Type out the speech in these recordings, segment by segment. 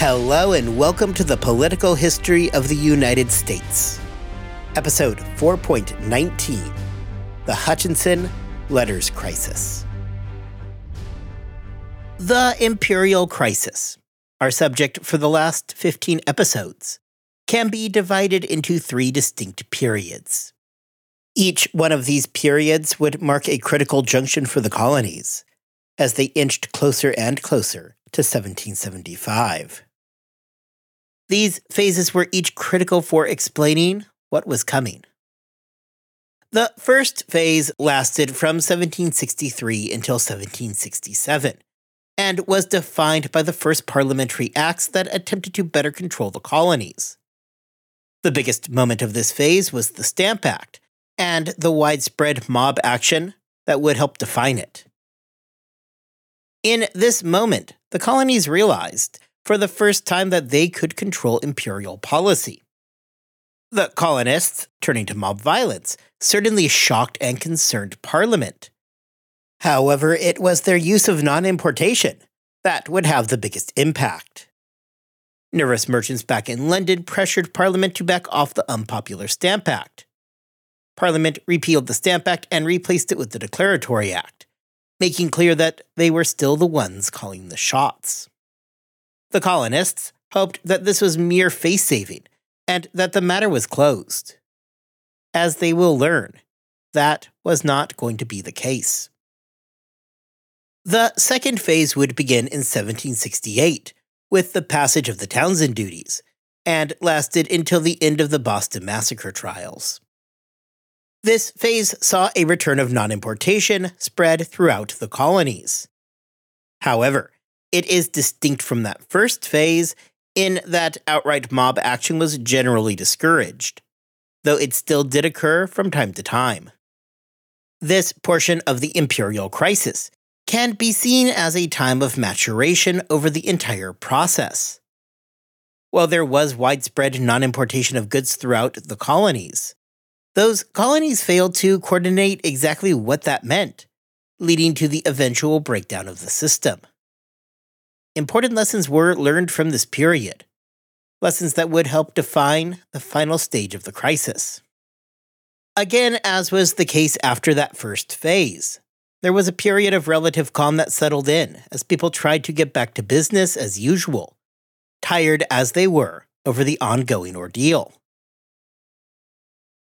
Hello, and welcome to the Political History of the United States. Episode 4.19 The Hutchinson Letters Crisis. The Imperial Crisis, our subject for the last 15 episodes, can be divided into three distinct periods. Each one of these periods would mark a critical junction for the colonies as they inched closer and closer to 1775. These phases were each critical for explaining what was coming. The first phase lasted from 1763 until 1767 and was defined by the first parliamentary acts that attempted to better control the colonies. The biggest moment of this phase was the Stamp Act and the widespread mob action that would help define it. In this moment, the colonies realized for the first time that they could control imperial policy. The colonists, turning to mob violence, certainly shocked and concerned Parliament. However, it was their use of non importation that would have the biggest impact. Nervous merchants back in London pressured Parliament to back off the unpopular Stamp Act. Parliament repealed the Stamp Act and replaced it with the Declaratory Act, making clear that they were still the ones calling the shots. The colonists hoped that this was mere face saving and that the matter was closed. As they will learn, that was not going to be the case. The second phase would begin in 1768 with the passage of the Townshend duties and lasted until the end of the Boston Massacre trials. This phase saw a return of non importation spread throughout the colonies. However, it is distinct from that first phase in that outright mob action was generally discouraged, though it still did occur from time to time. This portion of the imperial crisis can be seen as a time of maturation over the entire process. While there was widespread non importation of goods throughout the colonies, those colonies failed to coordinate exactly what that meant, leading to the eventual breakdown of the system important lessons were learned from this period, lessons that would help define the final stage of the crisis. Again, as was the case after that first phase, there was a period of relative calm that settled in as people tried to get back to business as usual, tired as they were over the ongoing ordeal.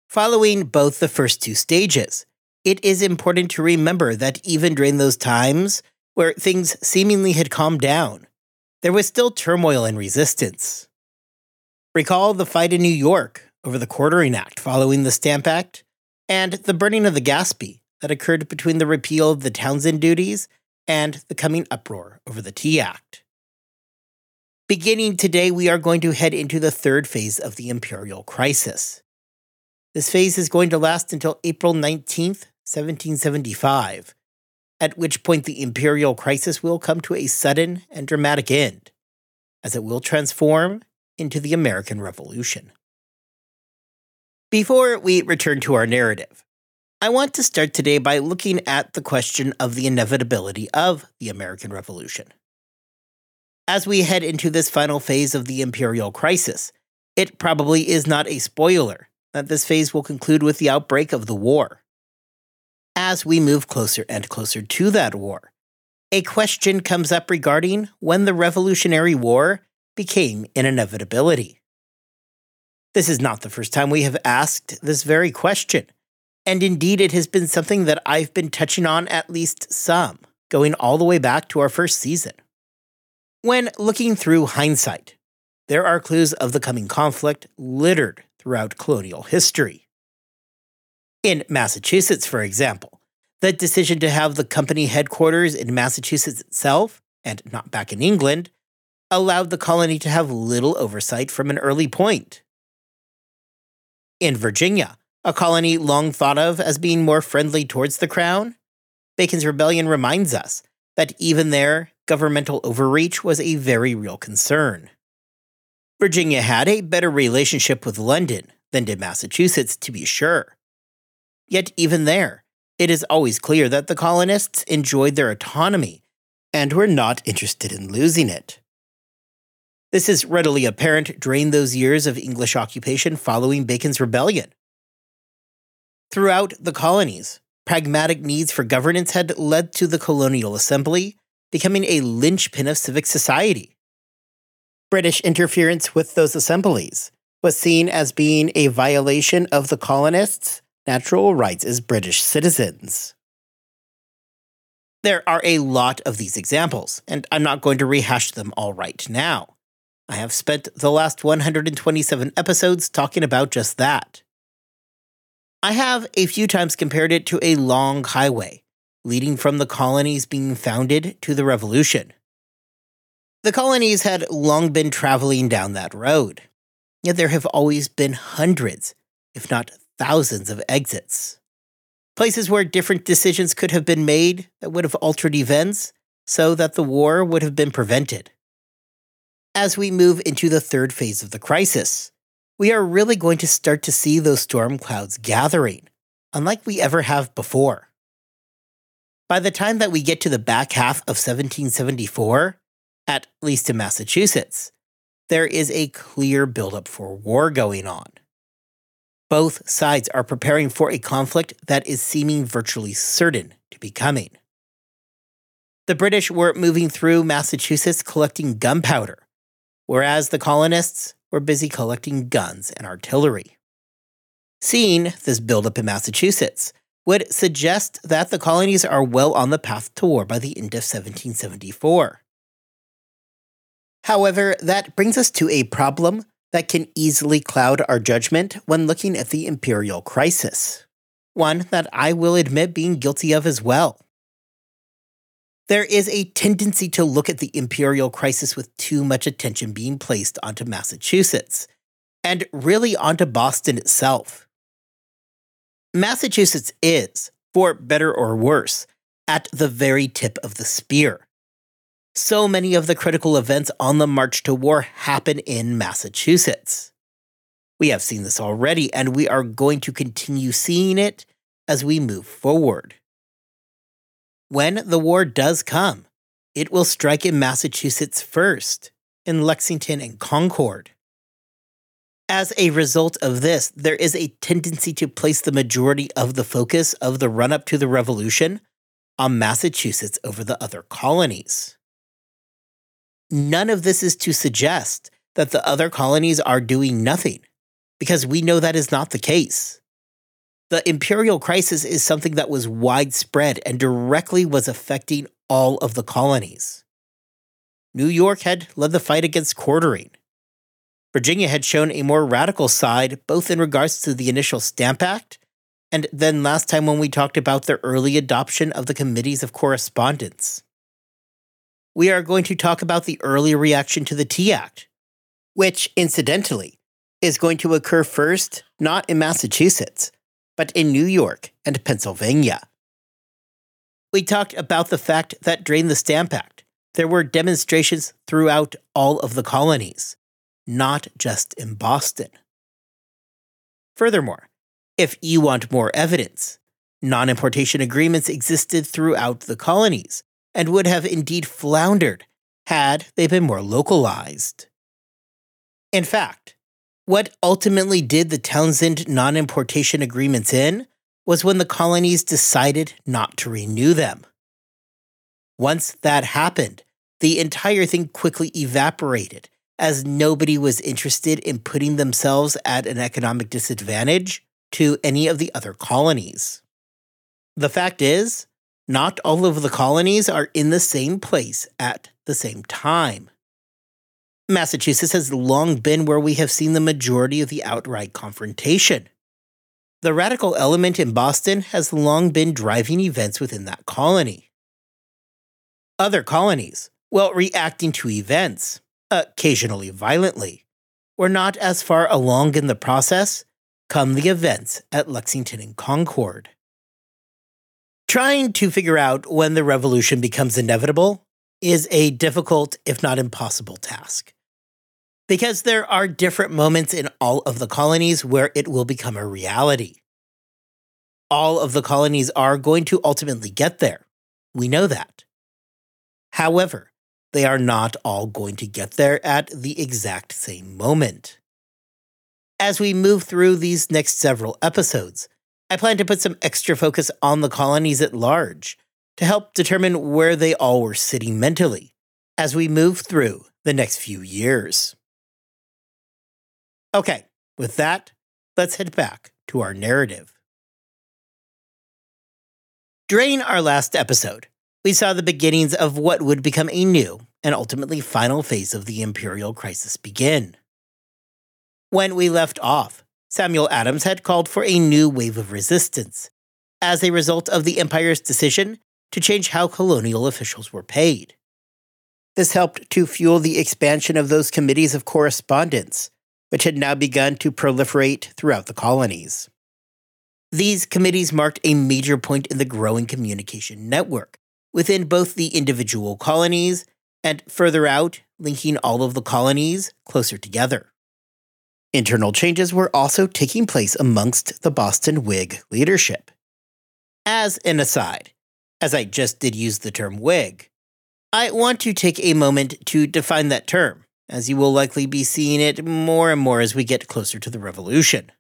Following both the first two stages, it is important to remember that even during those times where things seemingly had calmed down, there was still turmoil and resistance. Recall the fight in New York over the Quartering Act following the Stamp Act, and the burning of the Gaspee that occurred between the repeal of the Townshend duties and the coming uproar over the Tea Act. Beginning today, we are going to head into the third phase of the imperial crisis. This phase is going to last until April 19th, 1775, at which point the imperial crisis will come to a sudden and dramatic end, as it will transform into the American Revolution. Before we return to our narrative, I want to start today by looking at the question of the inevitability of the American Revolution. As we head into this final phase of the imperial crisis, it probably is not a spoiler that this phase will conclude with the outbreak of the war as we move closer and closer to that war. A question comes up regarding when the Revolutionary War became an inevitability. This is not the first time we have asked this very question, and indeed it has been something that I've been touching on at least some, going all the way back to our first season. When looking through hindsight, there are clues of the coming conflict littered throughout colonial history. In Massachusetts, for example, the decision to have the company headquarters in Massachusetts itself, and not back in England, allowed the colony to have little oversight from an early point. In Virginia, a colony long thought of as being more friendly towards the crown, Bacon's Rebellion reminds us that even there, governmental overreach was a very real concern. Virginia had a better relationship with London than did Massachusetts, to be sure. Yet, even there, it is always clear that the colonists enjoyed their autonomy and were not interested in losing it. This is readily apparent during those years of English occupation following Bacon's Rebellion. Throughout the colonies, pragmatic needs for governance had led to the colonial assembly becoming a linchpin of civic society. British interference with those assemblies was seen as being a violation of the colonists' natural rights as British citizens. There are a lot of these examples, and I'm not going to rehash them all right now. I have spent the last 127 episodes talking about just that. I have a few times compared it to a long highway, leading from the colonies being founded to the Revolution. The colonies had long been traveling down that road, yet there have always been hundreds, if not thousands, of exits. Places where different decisions could have been made that would have altered events so that the war would have been prevented. As we move into the third phase of the crisis, we are really going to start to see those storm clouds gathering, unlike we ever have before. By the time that we get to the back half of 1774, at least in Massachusetts, there is a clear buildup for war going on. Both sides are preparing for a conflict that is seeming virtually certain to be coming. The British were moving through Massachusetts collecting gunpowder, whereas the colonists were busy collecting guns and artillery. Seeing this buildup in Massachusetts would suggest that the colonies are well on the path to war by the end of 1774. However, that brings us to a problem that can easily cloud our judgment when looking at the imperial crisis, one that I will admit being guilty of as well. There is a tendency to look at the imperial crisis with too much attention being placed onto Massachusetts, and really onto Boston itself. Massachusetts is, for better or worse, at the very tip of the spear so many of the critical events on the march to war happen in Massachusetts. We have seen this already, and we are going to continue seeing it as we move forward. When the war does come, it will strike in Massachusetts first, in Lexington and Concord. As a result of this, there is a tendency to place the majority of the focus of the run up to the Revolution on Massachusetts over the other colonies. None of this is to suggest that the other colonies are doing nothing, because we know that is not the case. The imperial crisis is something that was widespread and directly was affecting all of the colonies. New York had led the fight against quartering. Virginia had shown a more radical side, both in regards to the initial Stamp Act, and then last time when we talked about the early adoption of the Committees of Correspondence we are going to talk about the early reaction to the Tea Act, which, incidentally, is going to occur first not in Massachusetts, but in New York and Pennsylvania. We talked about the fact that during the Stamp Act, there were demonstrations throughout all of the colonies, not just in Boston. Furthermore, if you want more evidence, non importation agreements existed throughout the colonies and would have indeed floundered had they been more localized. In fact, what ultimately did the Townshend non importation agreements in was when the colonies decided not to renew them. Once that happened, the entire thing quickly evaporated as nobody was interested in putting themselves at an economic disadvantage to any of the other colonies. The fact is, not all of the colonies are in the same place at the same time. Massachusetts has long been where we have seen the majority of the outright confrontation. The radical element in Boston has long been driving events within that colony. Other colonies, while reacting to events, occasionally violently, were not as far along in the process come the events at Lexington and Concord. Trying to figure out when the revolution becomes inevitable is a difficult, if not impossible, task. Because there are different moments in all of the colonies where it will become a reality. All of the colonies are going to ultimately get there. We know that. However, they are not all going to get there at the exact same moment. As we move through these next several episodes, I plan to put some extra focus on the colonies at large to help determine where they all were sitting mentally as we move through the next few years. Okay, with that, let's head back to our narrative. During our last episode, we saw the beginnings of what would become a new and ultimately final phase of the imperial crisis begin. When we left off, Samuel Adams had called for a new wave of resistance as a result of the empire's decision to change how colonial officials were paid. This helped to fuel the expansion of those committees of correspondence, which had now begun to proliferate throughout the colonies. These committees marked a major point in the growing communication network within both the individual colonies and further out, linking all of the colonies closer together. Internal changes were also taking place amongst the Boston Whig leadership. As an aside, as I just did use the term Whig, I want to take a moment to define that term, as you will likely be seeing it more and more as we get closer to the Revolution.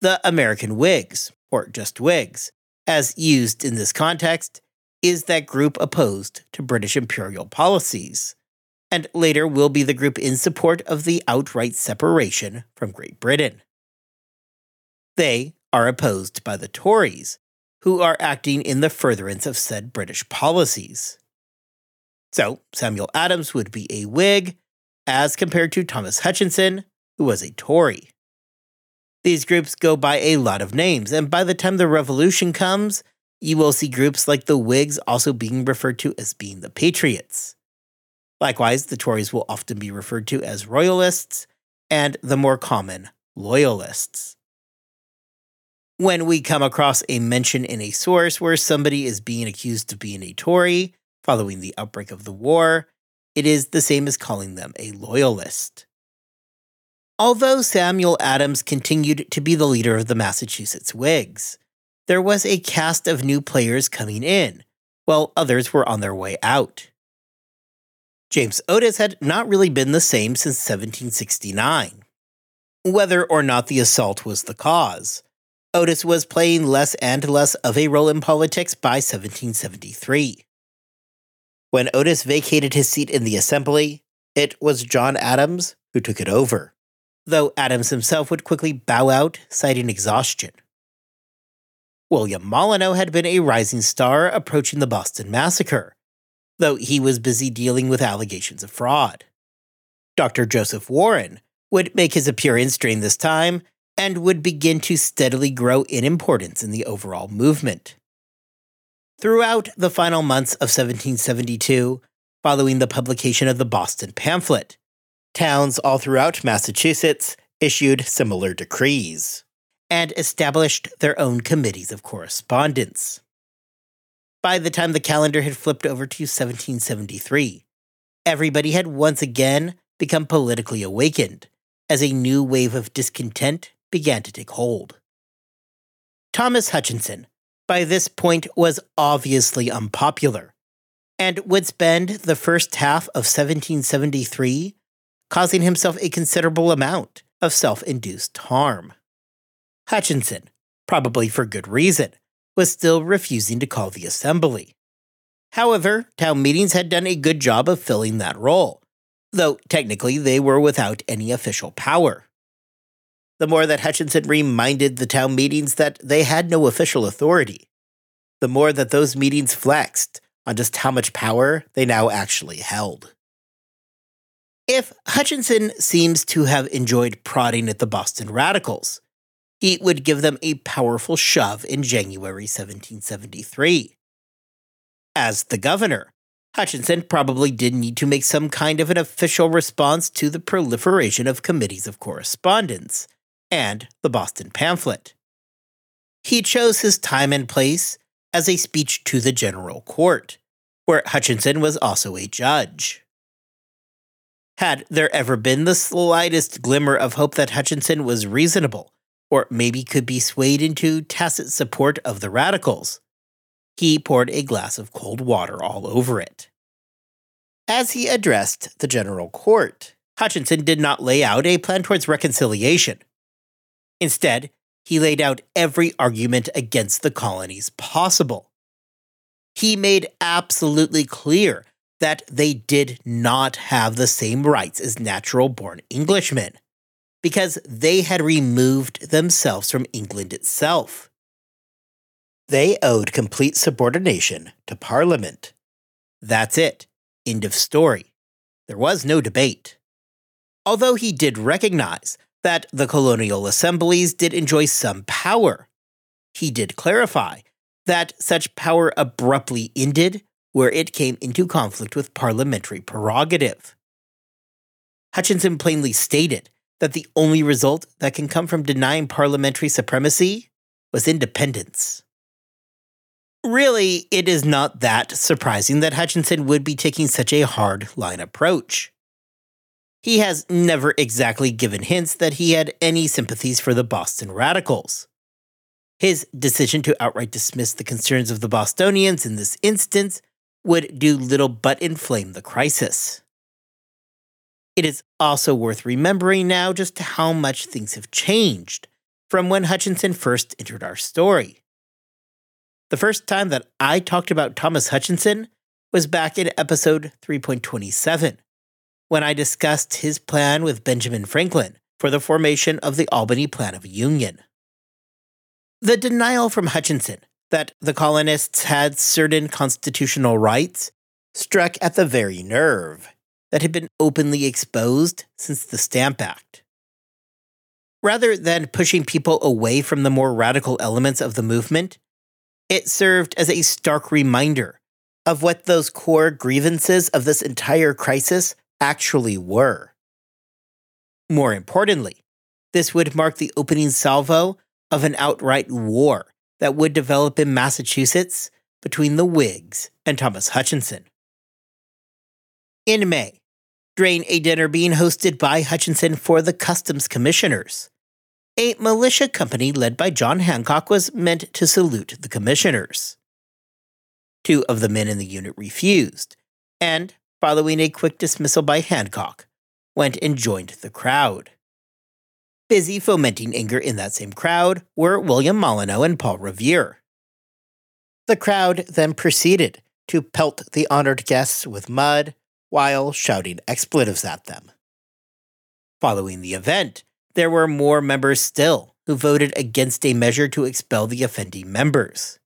The American Whigs, or just Whigs, as used in this context, is that group opposed to British imperial policies, and later will be the group in support of the outright separation from Great Britain. They are opposed by the Tories, who are acting in the furtherance of said British policies. So, Samuel Adams would be a Whig, as compared to Thomas Hutchinson, who was a Tory. These groups go by a lot of names, and by the time the revolution comes, you will see groups like the Whigs also being referred to as being the Patriots. Likewise, the Tories will often be referred to as Royalists, and the more common, Loyalists. When we come across a mention in a source where somebody is being accused of being a Tory following the outbreak of the war, it is the same as calling them a Loyalist. Although Samuel Adams continued to be the leader of the Massachusetts Whigs, there was a cast of new players coming in, while others were on their way out. James Otis had not really been the same since 1769. Whether or not the assault was the cause, Otis was playing less and less of a role in politics by 1773. When Otis vacated his seat in the Assembly, it was John Adams who took it over though Adams himself would quickly bow out, citing exhaustion. William Molyneux had been a rising star approaching the Boston Massacre, though he was busy dealing with allegations of fraud. Dr. Joseph Warren would make his appearance during this time and would begin to steadily grow in importance in the overall movement. Throughout the final months of 1772, following the publication of the Boston pamphlet, Towns all throughout Massachusetts issued similar decrees and established their own committees of correspondence. By the time the calendar had flipped over to 1773, everybody had once again become politically awakened as a new wave of discontent began to take hold. Thomas Hutchinson, by this point, was obviously unpopular and would spend the first half of 1773 causing himself a considerable amount of self induced harm. Hutchinson, probably for good reason, was still refusing to call the assembly. However, town meetings had done a good job of filling that role, though technically they were without any official power. The more that Hutchinson reminded the town meetings that they had no official authority, the more that those meetings flexed on just how much power they now actually held. If Hutchinson seems to have enjoyed prodding at the Boston Radicals, he would give them a powerful shove in January 1773. As the governor, Hutchinson probably did need to make some kind of an official response to the proliferation of committees of correspondence and the Boston pamphlet. He chose his time and place as a speech to the General Court, where Hutchinson was also a judge. Had there ever been the slightest glimmer of hope that Hutchinson was reasonable, or maybe could be swayed into tacit support of the radicals, he poured a glass of cold water all over it. As he addressed the General Court, Hutchinson did not lay out a plan towards reconciliation. Instead, he laid out every argument against the colonies possible. He made absolutely clear that they did not have the same rights as natural born Englishmen, because they had removed themselves from England itself. They owed complete subordination to Parliament. That's it. End of story. There was no debate. Although he did recognize that the colonial assemblies did enjoy some power, he did clarify that such power abruptly ended where it came into conflict with parliamentary prerogative. Hutchinson plainly stated that the only result that can come from denying parliamentary supremacy was independence. Really, it is not that surprising that Hutchinson would be taking such a hard line approach. He has never exactly given hints that he had any sympathies for the Boston Radicals. His decision to outright dismiss the concerns of the Bostonians in this instance would do little but inflame the crisis. It is also worth remembering now just how much things have changed from when Hutchinson first entered our story. The first time that I talked about Thomas Hutchinson was back in episode 3.27, when I discussed his plan with Benjamin Franklin for the formation of the Albany Plan of Union. The denial from Hutchinson that the colonists had certain constitutional rights struck at the very nerve that had been openly exposed since the Stamp Act. Rather than pushing people away from the more radical elements of the movement, it served as a stark reminder of what those core grievances of this entire crisis actually were. More importantly, this would mark the opening salvo of an outright war that would develop in Massachusetts between the Whigs and Thomas Hutchinson. In May, during a dinner being hosted by Hutchinson for the Customs Commissioners, a militia company led by John Hancock was meant to salute the commissioners. Two of the men in the unit refused, and, following a quick dismissal by Hancock, went and joined the crowd. Busy fomenting anger in that same crowd were William Molyneux and Paul Revere. The crowd then proceeded to pelt the honored guests with mud while shouting expletives at them. Following the event, there were more members still who voted against a measure to expel the offending members.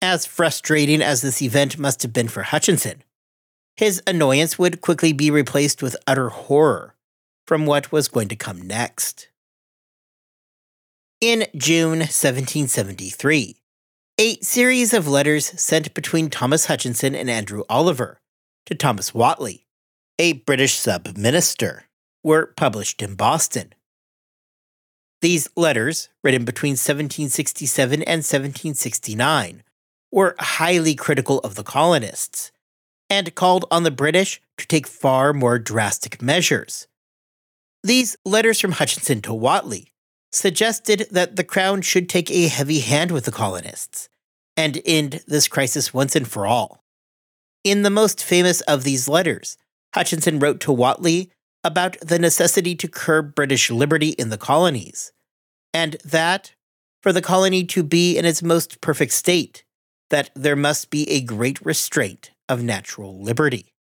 As frustrating as this event must have been for Hutchinson, his annoyance would quickly be replaced with utter horror from what was going to come next. In June 1773, a series of letters sent between Thomas Hutchinson and Andrew Oliver to Thomas Whately, a British sub minister, were published in Boston. These letters, written between 1767 and 1769, were highly critical of the colonists and called on the British to take far more drastic measures, these letters from Hutchinson to Whately suggested that the Crown should take a heavy hand with the colonists and end this crisis once and for all. In the most famous of these letters, Hutchinson wrote to Whately about the necessity to curb British liberty in the colonies, and that, for the colony to be in its most perfect state, that there must be a great restraint of natural liberty.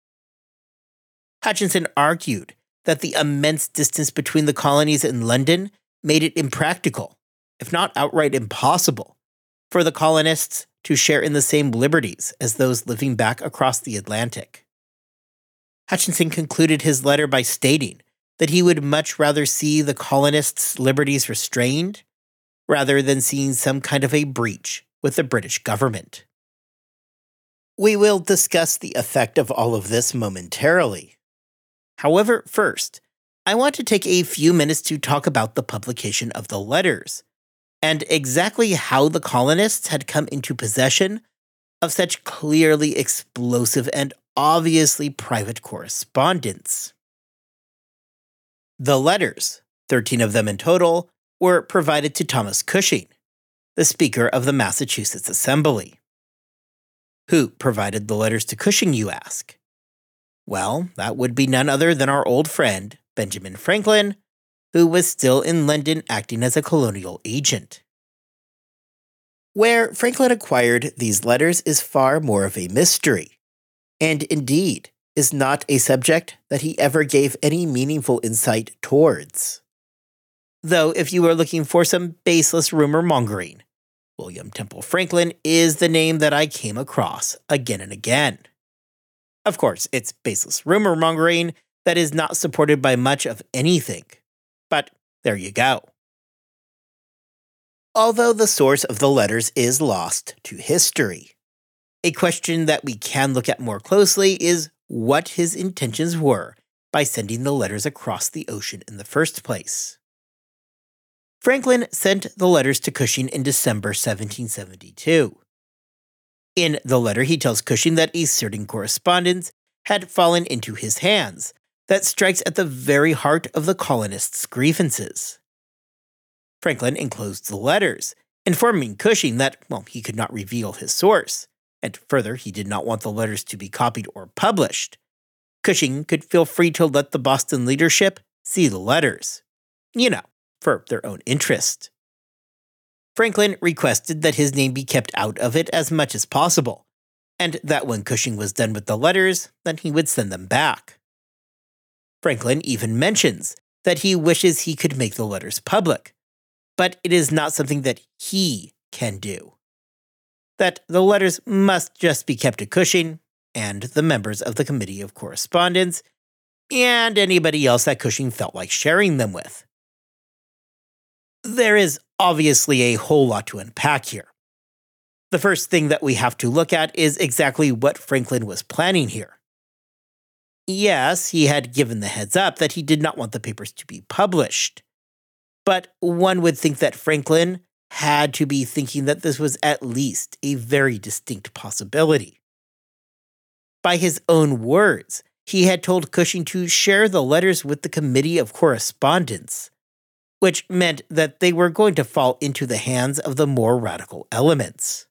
Hutchinson argued that the immense distance between the colonies and London made it impractical, if not outright impossible, for the colonists to share in the same liberties as those living back across the Atlantic. Hutchinson concluded his letter by stating that he would much rather see the colonists' liberties restrained rather than seeing some kind of a breach with the British government. We will discuss the effect of all of this momentarily, However, first, I want to take a few minutes to talk about the publication of the letters and exactly how the colonists had come into possession of such clearly explosive and obviously private correspondence. The letters, 13 of them in total, were provided to Thomas Cushing, the Speaker of the Massachusetts Assembly. Who provided the letters to Cushing, you ask? Well, that would be none other than our old friend, Benjamin Franklin, who was still in London acting as a colonial agent. Where Franklin acquired these letters is far more of a mystery, and indeed is not a subject that he ever gave any meaningful insight towards. Though, if you are looking for some baseless rumor mongering, William Temple Franklin is the name that I came across again and again. Of course, it's baseless rumor mongering that is not supported by much of anything. There you go. Although the source of the letters is lost to history, a question that we can look at more closely is what his intentions were by sending the letters across the ocean in the first place. Franklin sent the letters to Cushing in December 1772. In the letter, he tells Cushing that a certain correspondence had fallen into his hands that strikes at the very heart of the colonists' grievances. Franklin enclosed the letters, informing Cushing that, well, he could not reveal his source, and further, he did not want the letters to be copied or published. Cushing could feel free to let the Boston leadership see the letters. You know, for their own interest. Franklin requested that his name be kept out of it as much as possible, and that when Cushing was done with the letters, then he would send them back. Franklin even mentions that he wishes he could make the letters public, but it is not something that he can do. That the letters must just be kept to Cushing and the members of the Committee of Correspondence and anybody else that Cushing felt like sharing them with there is obviously a whole lot to unpack here. The first thing that we have to look at is exactly what Franklin was planning here. Yes, he had given the heads up that he did not want the papers to be published. But one would think that Franklin had to be thinking that this was at least a very distinct possibility. By his own words, he had told Cushing to share the letters with the Committee of Correspondence, which meant that they were going to fall into the hands of the more radical elements.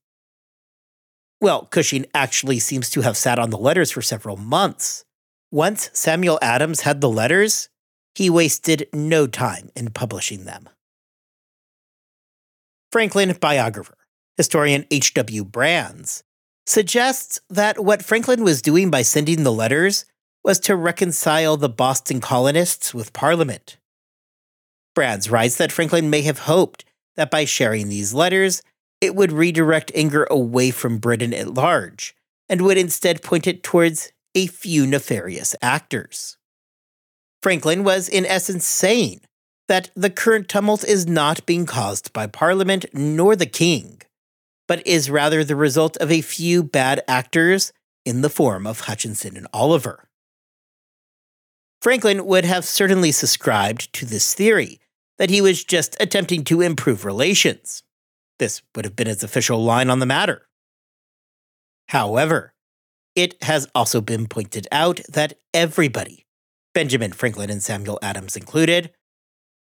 Well, Cushing actually seems to have sat on the letters for several months. Once Samuel Adams had the letters, he wasted no time in publishing them. Franklin biographer, historian H.W. Brands, suggests that what Franklin was doing by sending the letters was to reconcile the Boston colonists with Parliament. Brands writes that Franklin may have hoped that by sharing these letters, it would redirect anger away from Britain at large, and would instead point it towards a few nefarious actors. Franklin was, in essence, saying that the current tumult is not being caused by Parliament nor the King, but is rather the result of a few bad actors in the form of Hutchinson and Oliver. Franklin would have certainly subscribed to this theory that he was just attempting to improve relations. This would have been his official line on the matter. However, it has also been pointed out that everybody, Benjamin Franklin and Samuel Adams included,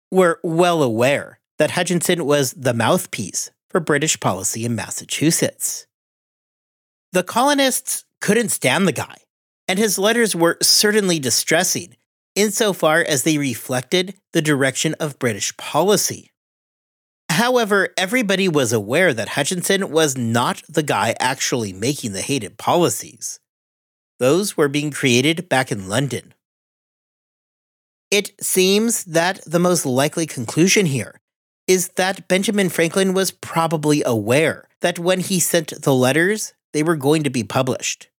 were well aware that Hutchinson was the mouthpiece for British policy in Massachusetts. The colonists couldn't stand the guy, and his letters were certainly distressing insofar as they reflected the direction of British policy. However, everybody was aware that Hutchinson was not the guy actually making the hated policies. Those were being created back in London. It seems that the most likely conclusion here is that Benjamin Franklin was probably aware that when he sent the letters, they were going to be published.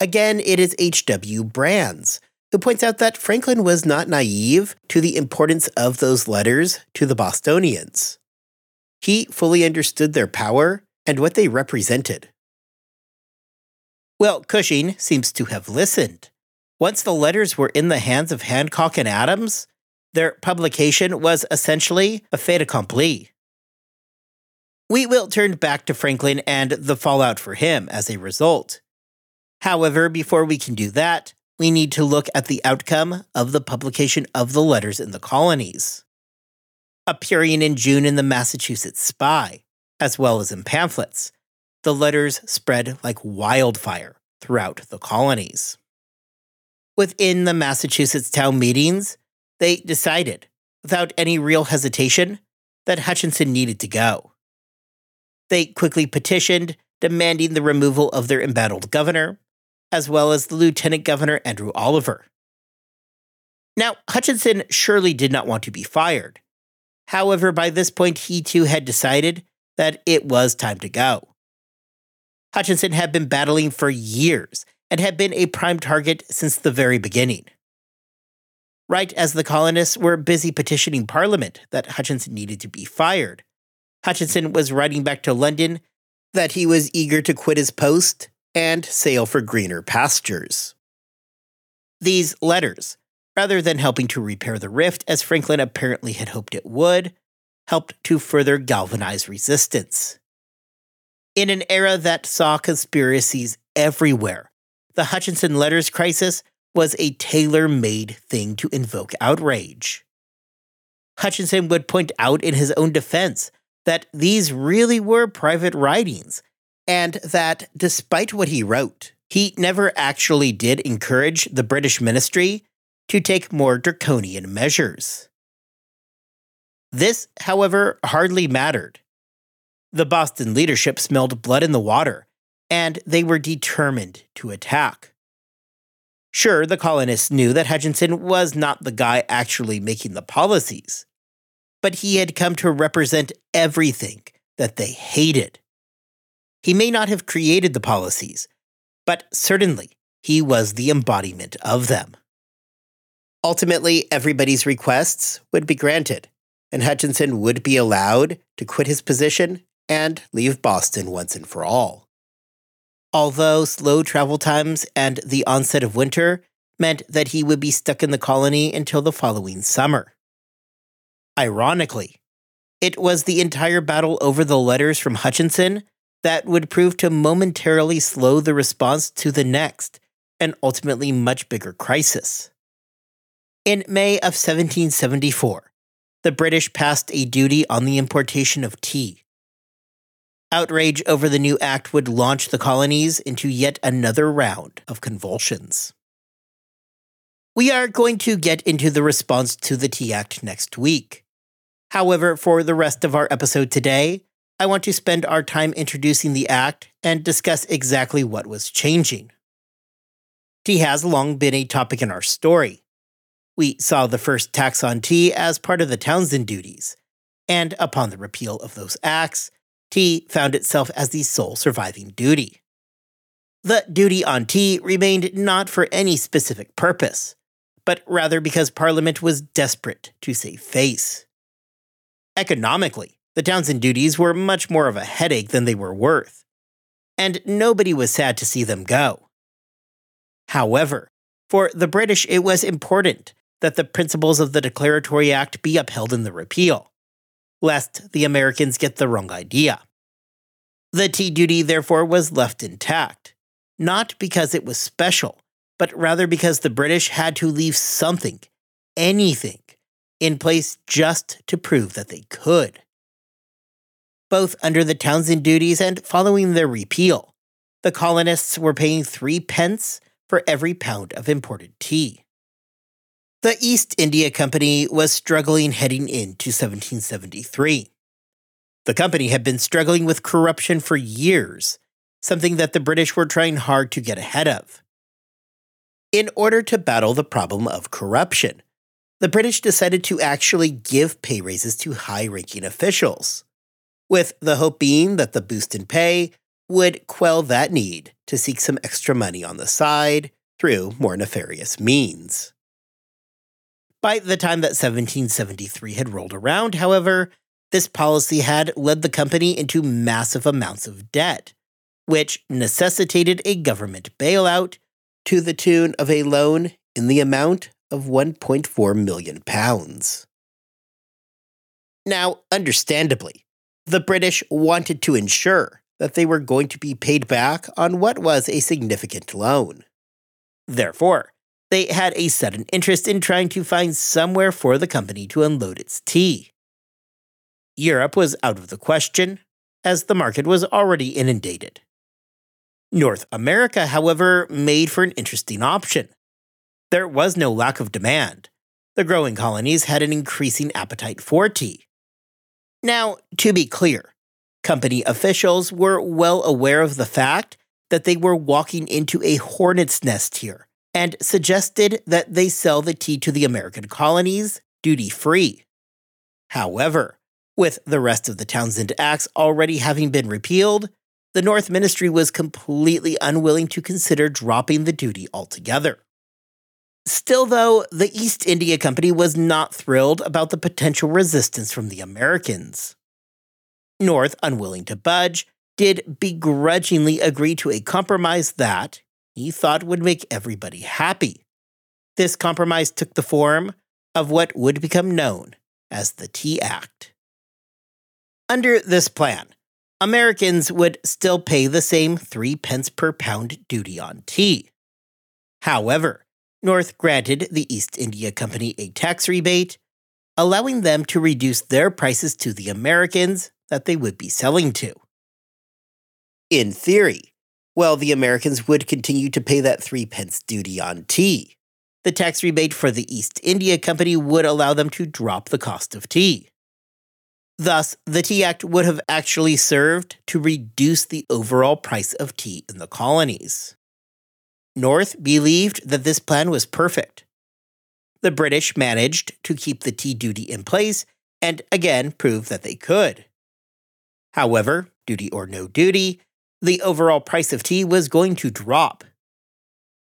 Again, it is H.W. Brands who points out that Franklin was not naive to the importance of those letters to the Bostonians. He fully understood their power and what they represented. Well, Cushing seems to have listened. Once the letters were in the hands of Hancock and Adams, their publication was essentially a fait accompli. We will turn back to Franklin and the fallout for him as a result. However, before we can do that, we need to look at the outcome of the publication of the letters in the colonies. Appearing in June in the Massachusetts Spy, as well as in pamphlets, the letters spread like wildfire throughout the colonies. Within the Massachusetts town meetings, they decided, without any real hesitation, that Hutchinson needed to go. They quickly petitioned, demanding the removal of their embattled governor, as well as the Lieutenant Governor Andrew Oliver. Now, Hutchinson surely did not want to be fired. However, by this point, he too had decided that it was time to go. Hutchinson had been battling for years and had been a prime target since the very beginning. Right as the colonists were busy petitioning Parliament that Hutchinson needed to be fired, Hutchinson was writing back to London that he was eager to quit his post and sail for greener pastures. These letters, rather than helping to repair the rift as Franklin apparently had hoped it would, helped to further galvanize resistance. In an era that saw conspiracies everywhere, the Hutchinson Letters crisis was a tailor made thing to invoke outrage. Hutchinson would point out in his own defense that these really were private writings, and that despite what he wrote, he never actually did encourage the British ministry to take more draconian measures. This, however, hardly mattered. The Boston leadership smelled blood in the water, and they were determined to attack. Sure, the colonists knew that Hutchinson was not the guy actually making the policies, but he had come to represent everything that they hated. He may not have created the policies, but certainly he was the embodiment of them. Ultimately, everybody's requests would be granted, and Hutchinson would be allowed to quit his position and leave Boston once and for all. Although slow travel times and the onset of winter meant that he would be stuck in the colony until the following summer. Ironically, it was the entire battle over the letters from Hutchinson that would prove to momentarily slow the response to the next and ultimately much bigger crisis. In May of 1774, the British passed a duty on the importation of tea. Outrage over the new act would launch the colonies into yet another round of convulsions. We are going to get into the response to the Tea Act next week. However, for the rest of our episode today, I want to spend our time introducing the Act and discuss exactly what was changing. Tea has long been a topic in our story, we saw the first tax on tea as part of the Townshend duties, and upon the repeal of those acts, tea found itself as the sole surviving duty. The duty on tea remained not for any specific purpose, but rather because Parliament was desperate to save face. Economically, the Townshend duties were much more of a headache than they were worth, and nobody was sad to see them go. However, for the British, it was important that the principles of the Declaratory Act be upheld in the repeal, lest the Americans get the wrong idea. The tea duty, therefore, was left intact, not because it was special, but rather because the British had to leave something, anything, in place just to prove that they could. Both under the Townshend duties and following their repeal, the colonists were paying three pence for every pound of imported tea. The East India Company was struggling heading into 1773. The company had been struggling with corruption for years, something that the British were trying hard to get ahead of. In order to battle the problem of corruption, the British decided to actually give pay raises to high ranking officials, with the hope being that the boost in pay would quell that need to seek some extra money on the side through more nefarious means. By the time that 1773 had rolled around, however, this policy had led the company into massive amounts of debt, which necessitated a government bailout to the tune of a loan in the amount of 1.4 million pounds. Now, understandably, the British wanted to ensure that they were going to be paid back on what was a significant loan. Therefore, they had a sudden interest in trying to find somewhere for the company to unload its tea. Europe was out of the question, as the market was already inundated. North America, however, made for an interesting option, there was no lack of demand. The growing colonies had an increasing appetite for tea. Now, to be clear, company officials were well aware of the fact that they were walking into a hornet's nest here and suggested that they sell the tea to the American colonies duty free. However, with the rest of the Townshend Acts already having been repealed, the North Ministry was completely unwilling to consider dropping the duty altogether. Still, though, the East India Company was not thrilled about the potential resistance from the Americans. North, unwilling to budge, did begrudgingly agree to a compromise that he thought would make everybody happy. This compromise took the form of what would become known as the Tea Act. Under this plan, Americans would still pay the same three pence per pound duty on tea. However, North granted the East India Company a tax rebate, allowing them to reduce their prices to the Americans that they would be selling to. In theory, while the Americans would continue to pay that three pence duty on tea, the tax rebate for the East India Company would allow them to drop the cost of tea. Thus, the Tea Act would have actually served to reduce the overall price of tea in the colonies. North believed that this plan was perfect. The British managed to keep the tea duty in place and again proved that they could. However, duty or no duty, the overall price of tea was going to drop.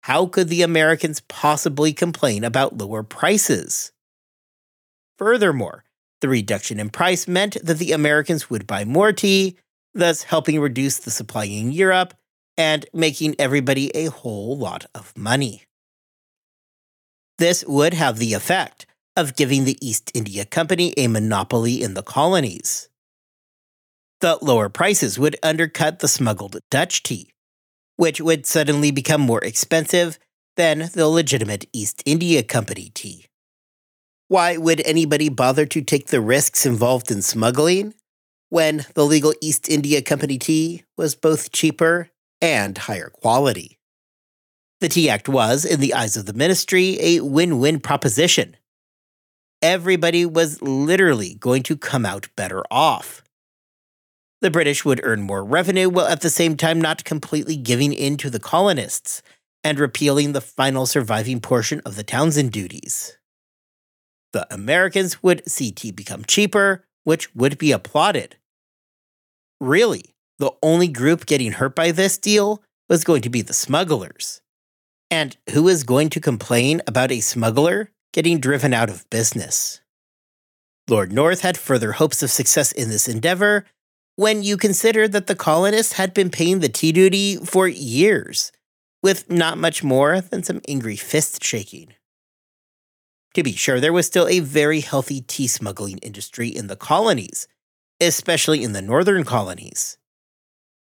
How could the Americans possibly complain about lower prices? Furthermore, the reduction in price meant that the Americans would buy more tea, thus helping reduce the supply in Europe and making everybody a whole lot of money. This would have the effect of giving the East India Company a monopoly in the colonies. The lower prices would undercut the smuggled Dutch tea, which would suddenly become more expensive than the legitimate East India Company tea. Why would anybody bother to take the risks involved in smuggling when the legal East India Company tea was both cheaper and higher quality. The Tea Act was, in the eyes of the ministry, a win win proposition. Everybody was literally going to come out better off. The British would earn more revenue while at the same time not completely giving in to the colonists and repealing the final surviving portion of the Townshend duties. The Americans would see tea become cheaper, which would be applauded. Really, the only group getting hurt by this deal was going to be the smugglers. And who is going to complain about a smuggler getting driven out of business? Lord North had further hopes of success in this endeavor when you consider that the colonists had been paying the tea duty for years, with not much more than some angry fist shaking. To be sure, there was still a very healthy tea smuggling industry in the colonies, especially in the northern colonies.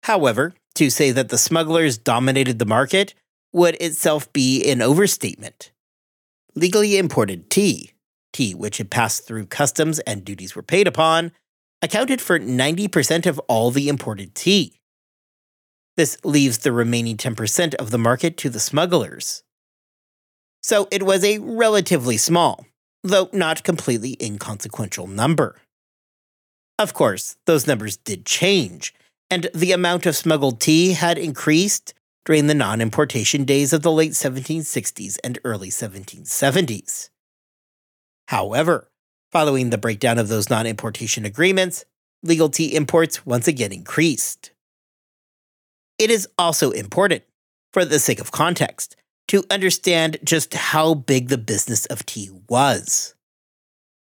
However, to say that the smugglers dominated the market would itself be an overstatement. Legally imported tea, tea which had passed through customs and duties were paid upon, accounted for 90% of all the imported tea. This leaves the remaining 10% of the market to the smugglers. So it was a relatively small, though not completely inconsequential number. Of course, those numbers did change and the amount of smuggled tea had increased during the non importation days of the late 1760s and early 1770s. However, following the breakdown of those non importation agreements, legal tea imports once again increased. It is also important, for the sake of context, to understand just how big the business of tea was.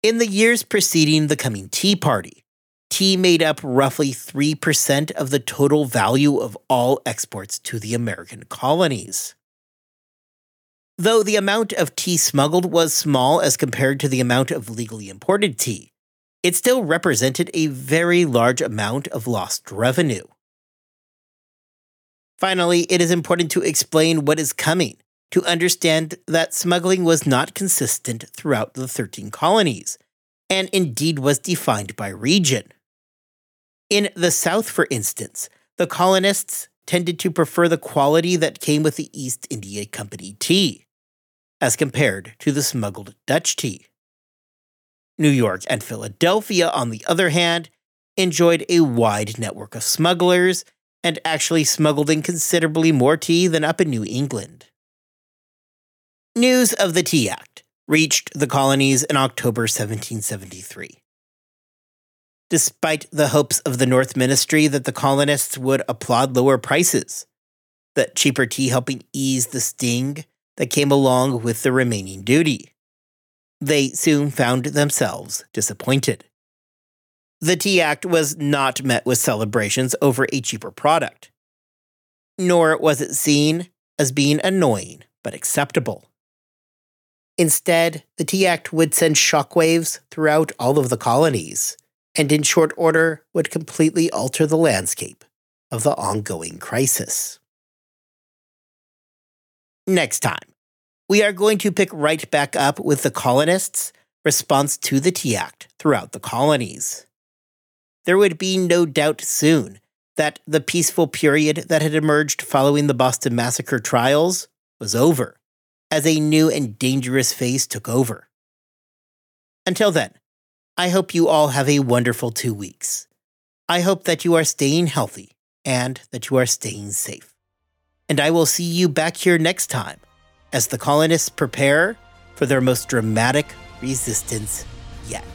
In the years preceding the coming Tea Party, tea made up roughly 3% of the total value of all exports to the American colonies. Though the amount of tea smuggled was small as compared to the amount of legally imported tea, it still represented a very large amount of lost revenue. Finally, it is important to explain what is coming to understand that smuggling was not consistent throughout the 13 colonies, and indeed was defined by region. In the South, for instance, the colonists tended to prefer the quality that came with the East India Company tea. as compared to the smuggled Dutch tea. New York and Philadelphia, on the other hand, enjoyed a wide network of smugglers and actually smuggled in considerably more tea than up in New England. News of the Tea Act reached the colonies in October 1773. Despite the hopes of the North Ministry that the colonists would applaud lower prices, that cheaper tea helping ease the sting that came along with the remaining duty, they soon found themselves disappointed. The Tea Act was not met with celebrations over a cheaper product, nor was it seen as being annoying but acceptable. Instead, the Tea Act would send shockwaves throughout all of the colonies, and in short order would completely alter the landscape of the ongoing crisis. Next time, we are going to pick right back up with the colonists' response to the Tea Act throughout the colonies. There would be no doubt soon that the peaceful period that had emerged following the Boston Massacre trials was over as a new and dangerous phase took over. Until then, I hope you all have a wonderful two weeks. I hope that you are staying healthy and that you are staying safe. And I will see you back here next time as the colonists prepare for their most dramatic resistance yet.